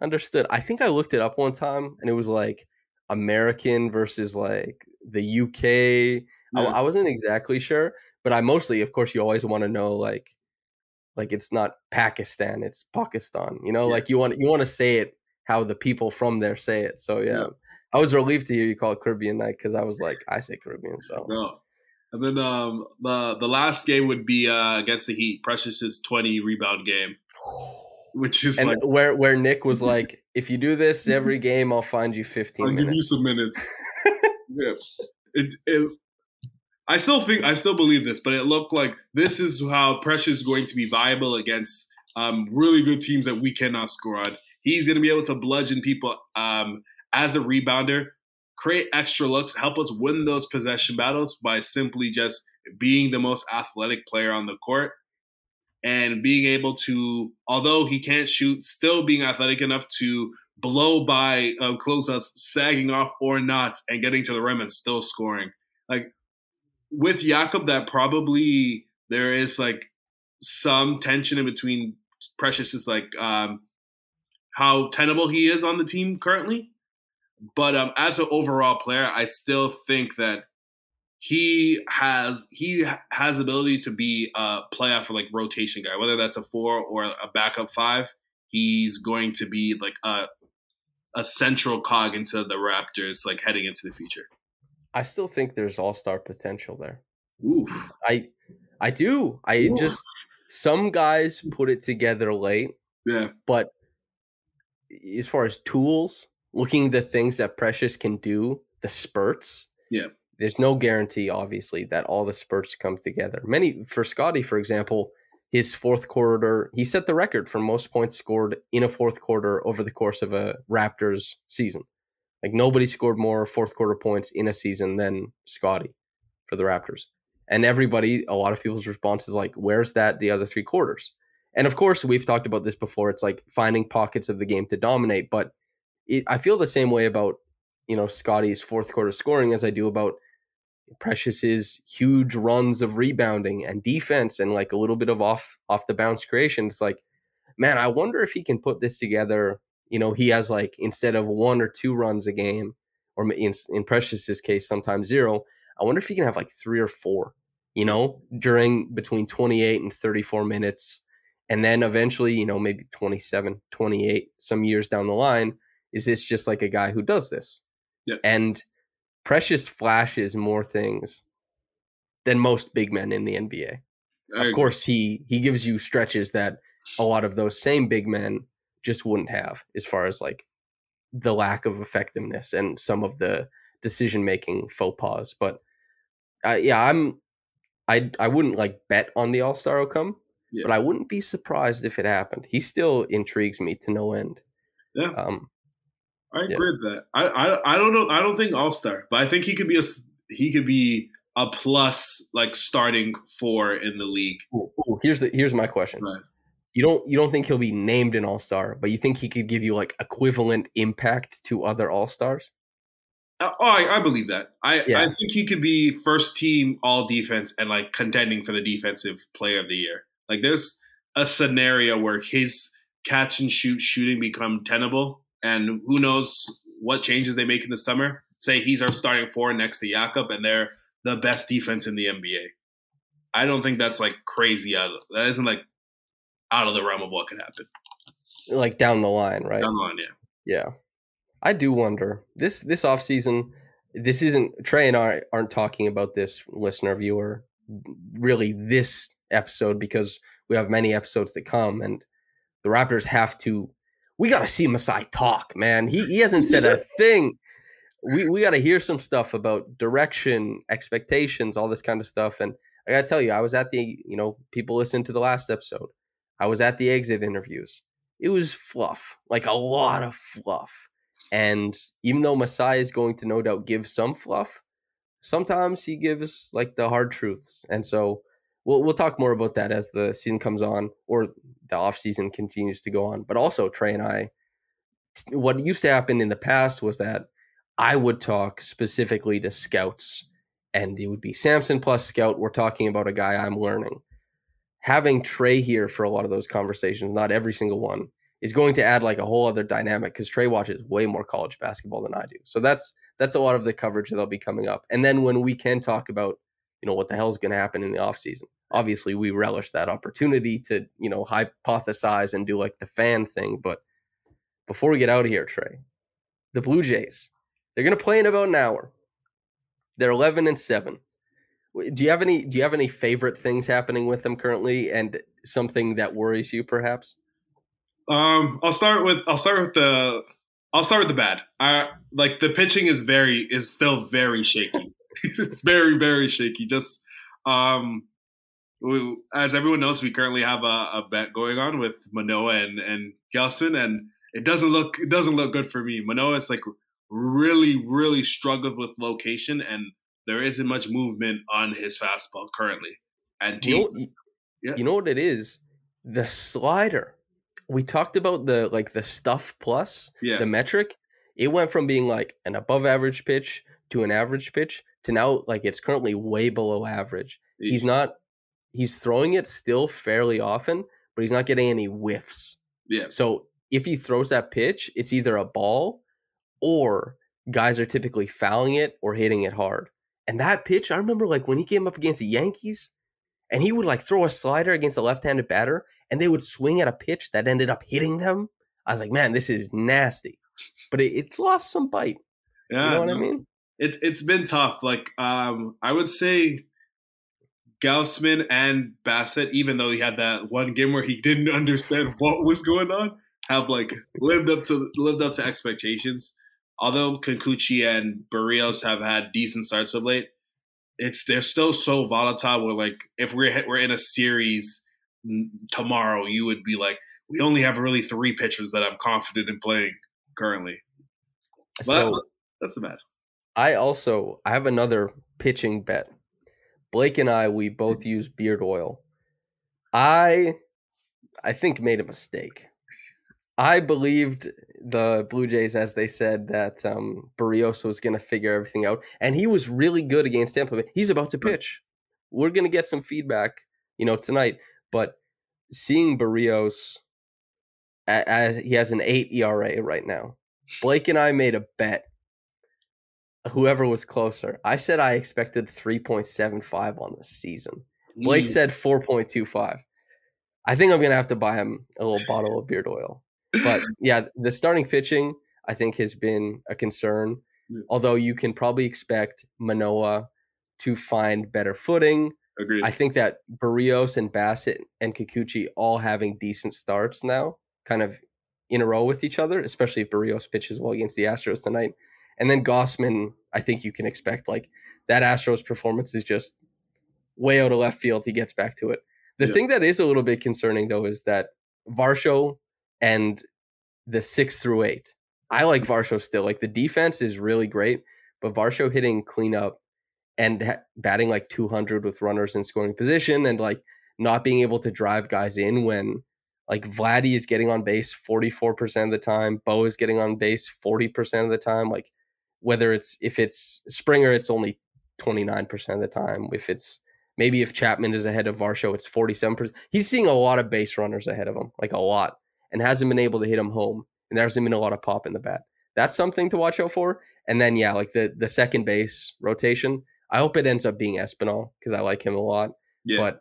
S2: understood. I think I looked it up one time and it was like American versus like the UK. I, I wasn't exactly sure, but I mostly, of course, you always want to know like like it's not Pakistan, it's Pakistan. You know,
S1: Yeah.
S2: like you want you want to say it how the people from there say it. So yeah.
S1: Yeah.
S2: I was relieved to hear you call it Caribbean night because I was like, I say Caribbean, so
S1: No. And then um, the the last game would be uh, against the Heat. Precious's twenty rebound game, which is
S2: and
S1: like
S2: where where Nick was like, if you do this every game, I'll find you 15
S1: I'll
S2: minutes.
S1: give you some minutes. yeah. It, it, I still think I still believe this, but it looked like this is how Precious is going to be viable against um, really good teams that we cannot score on. He's going to be able to bludgeon people um, as a rebounder, create extra looks, help us win those possession battles by simply just being the most athletic player on the court and being able to, although he can't shoot, still being athletic enough to blow by uh, closeouts, sagging off or not, and getting to the rim and still scoring. Like with Jakob, that probably there is like some tension in between Precious is like um, how tenable he is on the team currently. But um, as an overall player, I still think that he has he has ability to be a playoff or like rotation guy, whether that's a four or a backup five. He's going to be like a a central cog into the Raptors, like heading into the future.
S2: I still think there's all star potential there.
S1: Ooh,
S2: I I do. I
S1: Ooh.
S2: just some guys put it together late,
S1: yeah,
S2: but as far as tools, looking at the things that Precious can do, the spurts.
S1: Yeah.
S2: There's no guarantee, obviously, that all the spurts come together. Many for Scottie, for example, his fourth quarter, he set the record for most points scored in a fourth quarter over the course of a Raptors season. Like nobody scored more fourth quarter points in a season than Scottie for the Raptors. And everybody, a lot of people's response is like, where's that the other three quarters? And of course, we've talked about this before. It's like finding pockets of the game to dominate. But it, I feel the same way about, you know, Scottie's fourth quarter scoring as I do about Precious's huge runs of rebounding and defense and like a little bit of off off the bounce creation. It's like, man, I wonder if he can put this together. You know, he has like instead of one or two runs a game, or in, in Precious's case, sometimes zero. I wonder if he can have like three or four, you know, during between 28 and 34 minutes. And then eventually, you know, maybe 27, 28, some years down the line, is this just like a guy who does this?
S1: Yeah.
S2: And Precious flashes more things than most big men in the NBA.
S1: I
S2: Of
S1: agree.
S2: course, he he gives you stretches that a lot of those same big men just wouldn't have, as far as like the lack of effectiveness and some of the decision making faux pas. But uh, yeah, I'm I I wouldn't like bet on the All Star outcome,
S1: Yeah.
S2: but I wouldn't be surprised if it happened. He still intrigues me to no end.
S1: Yeah.
S2: Um,
S1: I
S2: Yeah.
S1: agree with that. I, I I don't know. I don't think All Star, but I think he could be a he could be a plus like starting four in the league.
S2: Ooh, ooh, here's the, here's my question.
S1: Right.
S2: You don't you don't think he'll be named an all star, but you think he could give you like equivalent impact to other all stars?
S1: Uh, Oh, I, I believe that. I, I think he could be first team all defense and like contending for the defensive player of the year. Like there's a scenario where his catch and shoot shooting become tenable, and who knows what changes they make in the summer. Say he's our starting four next to Jakob, and they're the best defense in the NBA. I don't think that's like crazy out of that isn't like out of the realm of what could happen.
S2: Like down the line, right?
S1: Down the line, yeah.
S2: Yeah. I do wonder. This this offseason, this isn't Tre and I aren't talking about this listener viewer really this episode because we have many episodes to come and the Raptors have to we gotta see Masai talk, man. He he hasn't said a thing. We we gotta hear some stuff about direction, expectations, all this kind of stuff. And I gotta tell you, I was at the, you know, people listened to the last episode. I was at the exit interviews. It was fluff, like a lot of fluff. And even though Masai is going to no doubt give some fluff, sometimes he gives like the hard truths. And so we'll we'll talk more about that as the season comes on or the off season continues to go on. But also Tre and I what used to happen in the past was that I would talk specifically to scouts and it would be Samson plus scout. We're talking about a guy I'm learning. Having Tre here for a lot of those conversations, not every single one, is going to add like a whole other dynamic because Tre watches way more college basketball than I do. So that's that's a lot of the coverage that'll be coming up. And then when we can talk about, you know, what the hell is going to happen in the offseason, obviously we relish that opportunity to, you know, hypothesize and do like the fan thing. But before we get out of here, Tre, the Blue Jays, they're going to play in about an hour. They're 11 and 7. Do you have any do you have any favorite things happening with them currently and something that worries you perhaps?
S1: Um, I'll start with I'll start with the I'll start with the bad. I like the pitching is very is still very shaky. it's very very shaky. Just um, we, as everyone knows, we currently have a, a bet going on with Manoah and and Gausman, and it doesn't look it doesn't look good for me. Manoah is like really really struggled with location, and there isn't much movement on his fastball currently. And
S2: You know,
S1: Yeah.
S2: you know what it is? The slider. We talked about the like the stuff plus,
S1: yeah,
S2: the metric. It went from being like an above average pitch to an average pitch to now like it's currently way below average. He's not he's throwing it still fairly often, but he's not getting any whiffs.
S1: yeah,
S2: So if he throws that pitch, it's either a ball or guys are typically fouling it or hitting it hard. And that pitch, I remember like when he came up against the Yankees and he would like throw a slider against a left-handed batter and they would swing at a pitch that ended up hitting them. I was like, man, this is nasty. But it, it's lost some bite.
S1: yeah.
S2: You know what I mean?
S1: it, it's been tough. Like um, I would say, Gausman and Bassitt, even though he had that one game where he didn't understand what was going on, have like lived up to lived up to expectations. Although Kikuchi and Berrios have had decent starts of late, it's they're still so volatile. Where like if we're hit- we're in a series tomorrow, you would be like, we only have really three pitchers that I'm confident in playing currently. But
S2: So
S1: that's the bad.
S2: I also I have another pitching bet. Blake and I we both use beard oil. I I think made a mistake. I believed the Blue Jays as they said that um, Berrios was going to figure everything out, and he was really good against Tampa Bay. He's about to pitch. We're going to get some feedback, you know, tonight. But seeing Berrios, as he has an eight ERA right now. Blake and I made a bet whoever was closer. I said I expected 3.75 on the season. Blake
S1: Mm.
S2: said 4.25. I think I'm going to have to buy him a little bottle of beard oil. But yeah, the starting pitching, I think, has been a concern.
S1: Yeah.
S2: Although you can probably expect Manoah to find better footing.
S1: Agreed.
S2: I think that Berrios and Bassitt and Kikuchi all having decent starts now, kind of in a row with each other, especially if Berrios pitches well against the Astros tonight. And then Gausman, I think you can expect like that Astros performance is just way out of left field. He gets back to it. The
S1: Yeah.
S2: thing that is a little bit concerning though is that Varsho and the six through eight. I like mm-hmm. Varsho still. Like the defense is really great, but Varsho hitting cleanup and ha- batting like 200 with runners in scoring position and like not being able to drive guys in when like Vladdy is getting on base 44% of the time, Bo is getting on base 40% of the time. Like whether it's if it's Springer, it's only 29% of the time. If it's maybe if Chapman is ahead of Varsho, it's 47%. He's seeing a lot of base runners ahead of him, like a lot, and hasn't been able to hit him home. And there hasn't been a lot of pop in the bat. That's something to watch out for. And then yeah, like the the second base rotation. I hope it ends up being Espinal because I like him a lot.
S1: Yeah.
S2: But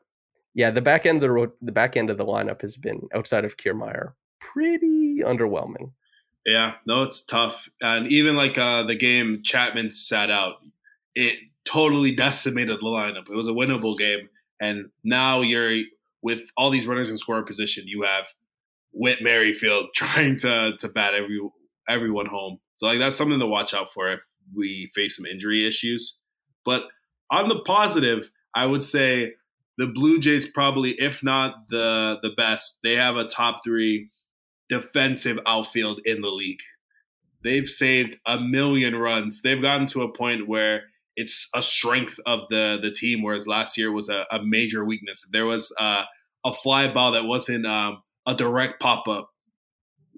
S2: yeah, the back end of the ro- the back end of the lineup has been outside of Kiermaier pretty underwhelming.
S1: Yeah, no, it's tough. And even like uh, the game Chapman sat out, it totally decimated the lineup. It was a winnable game. And now you're with all these runners in scoring position, you have Whit Merrifield trying to to bat every everyone home. So like that's something to watch out for if we face some injury issues. But on the positive, I would say the Blue Jays probably, if not the the best, they have a top three defensive outfield in the league. They've saved a million runs. They've gotten to a point where it's a strength of the the team, whereas last year was a, a major weakness. There was uh, a fly ball that wasn't um, a direct pop up,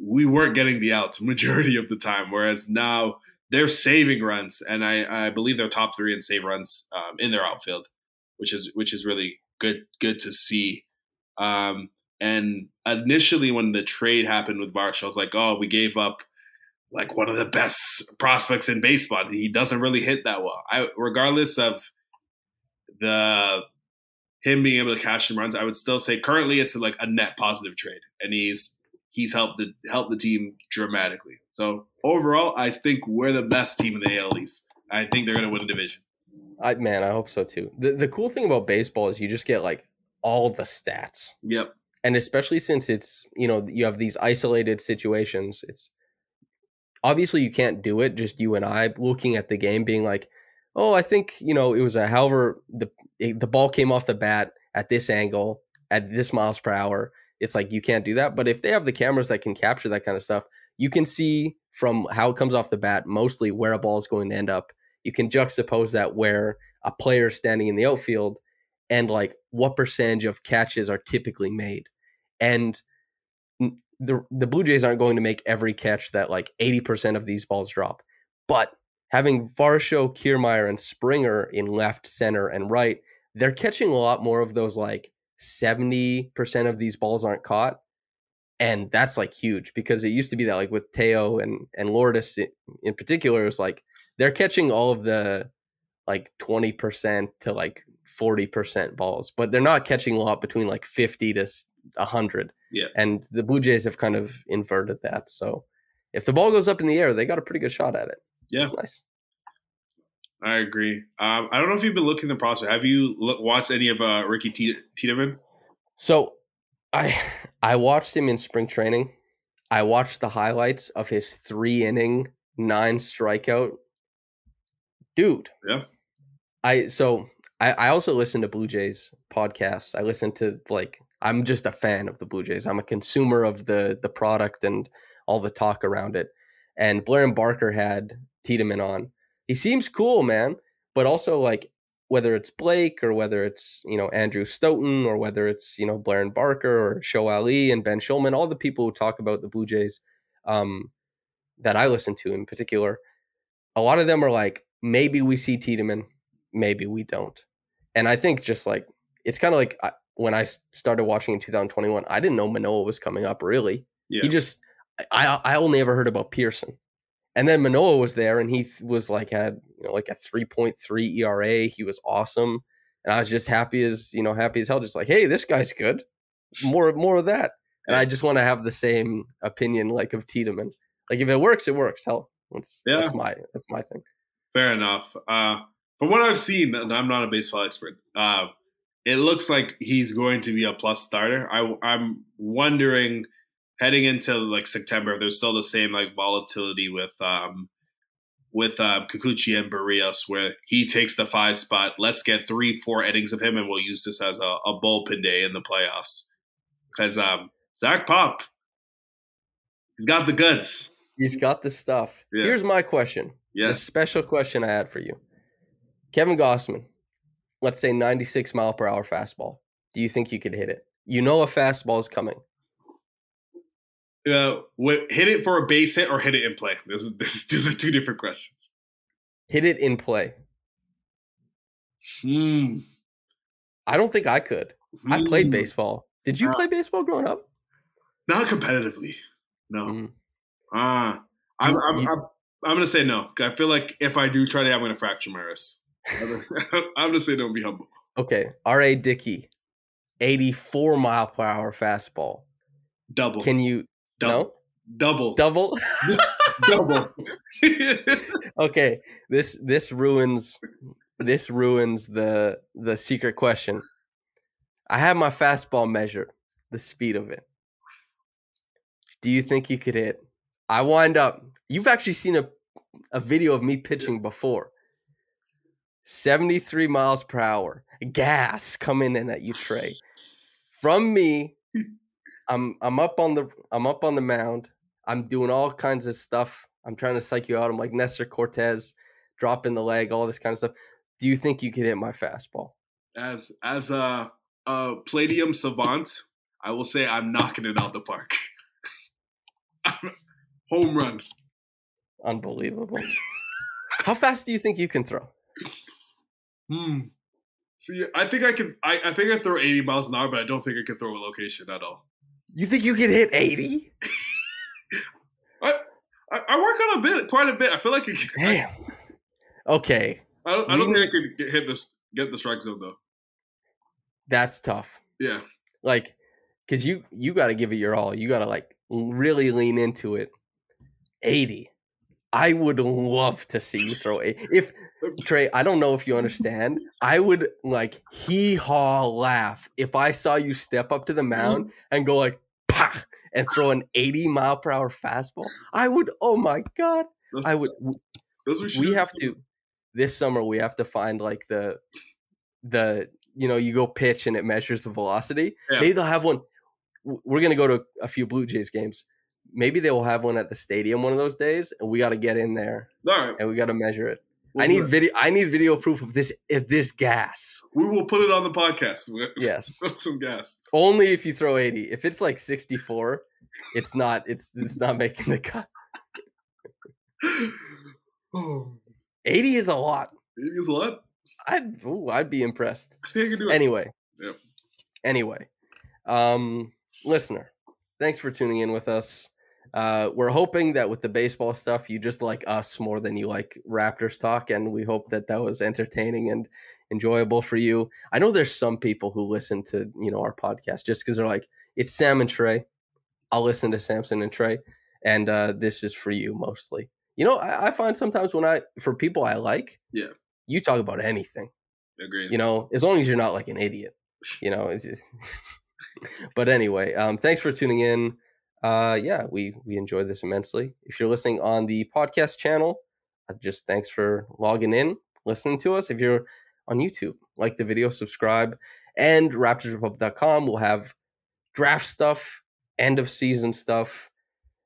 S1: we weren't getting the outs majority of the time. Whereas now they're saving runs, and I, I believe they're top three in save runs um, in their outfield, which is which is really good good to see. Um, and initially, when the trade happened with Varsho, I was like, oh, we gave up like one of the best prospects in baseball. He doesn't really hit that well. I, regardless of the him being able to cash in runs, I would still say currently it's like a net positive trade, and he's he's helped the helped the team dramatically. So overall, I think we're the best team in the AL East. I think they're going to win the division.
S2: I man, I hope so too. The the cool thing about baseball is you just get like all the stats.
S1: Yep.
S2: And especially since it's, you know, you have these isolated situations, it's obviously you can't do it just you and I looking at the game being like, "Oh, I think, you know, it was a however the eh, the ball came off the bat at this angle at this miles per hour." It's like you can't do that, but if they have the cameras that can capture that kind of stuff, you can see from how it comes off the bat mostly where a ball is going to end up you can juxtapose that where a player is standing in the outfield and like what percentage of catches are typically made. And the the Blue Jays aren't going to make every catch that like 80% of these balls drop. But having Varsho, Kiermaier, and Springer in left, center, and right, they're catching a lot more of those like 70% of these balls aren't caught. And that's like huge because it used to be that like with Teo and and Lourdes in particular, it's like they're catching all of the like 20% to like 40% balls, but they're not catching a lot between like 50 to 100.
S1: Yeah.
S2: And the Blue Jays have kind of inverted that. So if the ball goes up in the air, they got a pretty good shot at it.
S1: Yeah.
S2: It's nice.
S1: I agree. Um, I don't know if you've been looking the process. Have you watched any of uh, Ricky T- Tiedemann?
S2: So I I watched him in spring training. I watched the highlights of his three inning, nine strikeout dude.
S1: Yeah.
S2: I so I, I also listen to Blue Jays podcasts. I listen to like I'm just a fan of the Blue Jays. I'm a consumer of the the product and all the talk around it. And Blair and Barker had Tiedemann on. He seems cool, man. But also like whether it's Blake or whether it's you know Andrew Stoeten or whether it's you know Blair and Barker or Show Ali and Ben Shulman, all the people who talk about the Blue Jays um, that I listen to in particular, a lot of them are like, maybe we see Tiedemann, maybe we don't. And I think just like it's kind of like I, when I started watching in 2021, I didn't know Manoah was coming up really.
S1: Yeah.
S2: He just I I only ever heard about Pearson. And then Manoah was there and he was like had, you know, like a 3.3 ERA. He was awesome. And I was just happy as, you know, happy as hell just like, "Hey, this guy's good. More more of that." And I just want to have the same opinion like of Tiedemann. Like if it works, it works. Hell, that's
S1: Yeah.
S2: that's my that's my thing.
S1: Fair enough. Uh, from what I've seen, and I'm not a baseball expert, uh, it looks like he's going to be a plus starter. I, I'm wondering heading into like September, there's still the same like volatility with um, with uh, Kikuchi and Berrios, where he takes the five spot. Let's get three, four innings of him, and we'll use this as a, a bullpen day in the playoffs. Because um, Zach Pop, he's got the goods.
S2: He's got the stuff.
S1: Yeah.
S2: Here's my question. The
S1: Yes.
S2: special question I had for you. Kevin Gausman, let's say 96 mile per hour fastball. Do you think you could hit it? You know a fastball is coming.
S1: Uh, what, hit it for a base hit or hit it in play? This, is these are two different questions.
S2: Hit it in play.
S1: Hmm.
S2: I don't think I could. I played
S1: Hmm.
S2: baseball. Did you
S1: Uh,
S2: play baseball growing up?
S1: Not competitively. No.
S2: Mm.
S1: Ah, I'm,
S2: You-
S1: I'm,
S2: you-
S1: I'm, I'm gonna say no. I feel like if I do try to, I'm gonna fracture my wrist. I'm gonna say don't be humble.
S2: Okay. R.A. Dickey, 84 mile per hour fastball.
S1: Double.
S2: Can you?
S1: Double. Double.
S2: No? Double?
S1: Double.
S2: okay. This this ruins this ruins the the secret question. I have my fastball measured, the speed of it. Do you think you could hit? I wind up. You've actually seen a a video of me pitching before. 73 miles per hour. Gas coming in at you, Tre. From me, I'm I'm up on the I'm up on the mound. I'm doing all kinds of stuff. I'm trying to psych you out. I'm like Nestor Cortes, dropping the leg, all this kind of stuff. Do you think you could hit my fastball?
S1: as as a, a palladium savant, I will say I'm knocking it out the park. Home run.
S2: Unbelievable. How fast do you think you can throw?
S1: Hmm. See, I think I can. I, I think I throw 80 miles an hour, but I don't think I can throw a location at all.
S2: You think you can hit 80?
S1: I, I, I work on a bit, quite a bit. I feel like it, I,
S2: Damn. Okay,
S1: I don't, I don't think I could get, hit this, get the strike zone though.
S2: that's tough.
S1: Yeah,
S2: Like, cause you you got to give it your all. You got to like really lean into it. 80. I would love to see you throw a if Tre, I don't know if you understand. I would like hee haw laugh if I saw you step up to the mm-hmm. mound and go like and throw an 80 mile per hour fastball. I would, oh my god.
S1: that's,
S2: I would we have to this summer we have to find like the the you know, you go pitch and it measures the velocity.
S1: Yeah.
S2: Maybe they'll have one. We're gonna go to a few Blue Jays games. Maybe they will have one at the stadium one of those days, and we got to get in there
S1: All right,
S2: and we got to measure it. I need
S1: put-
S2: video. I need video proof of this. If this gas,
S1: We will put it on the podcast.
S2: Yes,
S1: some gas.
S2: only if you throw eighty. If it's like sixty-four, it's not. It's it's not making the cut. Eighty is a lot.
S1: it is a lot.
S2: I'd ooh, I'd be impressed.
S1: I think I can do it.
S2: Anyway.
S1: Yep.
S2: Anyway, um, listener, thanks for tuning in with us. Uh, we're hoping that with the baseball stuff, you just like us more than you like Raptors talk, and we hope that that was entertaining and enjoyable for you. I know there's some people who listen to you know our podcast just because they're like, it's Sam and Tre. I'll listen to Samson and Tre, and uh, this is for you mostly. You know, I, I find sometimes when I for people I like,
S1: Yeah.
S2: you talk about anything
S1: Agreed.
S2: you know, as long as you're not like an idiot, you know. It's just... but anyway, um, thanks for tuning in. Uh, yeah, we we enjoyed this immensely. If you're listening on the podcast channel, uh, just thanks for logging in, listening to us. If you're on YouTube, like the video, subscribe, and RaptorsRepublic.com will have draft stuff, end of season stuff,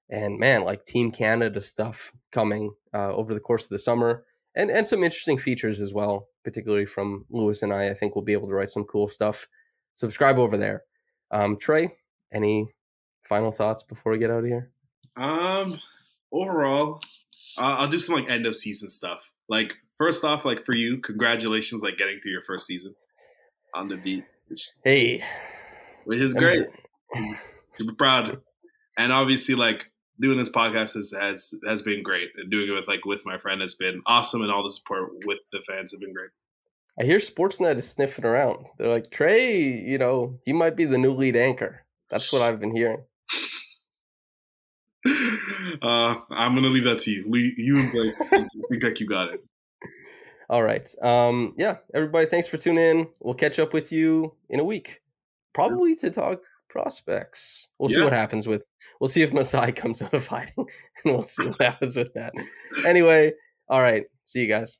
S2: and man, like Team Canada stuff coming uh, over the course of the summer and and some interesting features as well, particularly from Louis and I. I think we'll be able to write some cool stuff. Subscribe over there. Um, Tre, any final thoughts before we get out of here?
S1: Um, overall, uh, I'll do some like end of season stuff. Like first off, like for you, congratulations, like getting through your first season on the beat, which,
S2: Hey,
S1: which is
S2: I'm
S1: great. Super proud, and obviously, like doing this podcast has has has been great, and doing it with like with my friend has been awesome, and all the support with the fans have been great.
S2: I hear Sportsnet is sniffing around. They're like Tre, you know, he might be the new lead anchor. That's what I've been hearing.
S1: Uh, I'm gonna leave that to you. You and Blake, I think you got it.
S2: All right. Um, yeah, everybody, thanks for tuning in. We'll catch up with you in a week, probably to talk prospects. We'll see what happens with. We'll see if Masai comes out of hiding, and we'll see what happens with that. Anyway, all right. See you guys.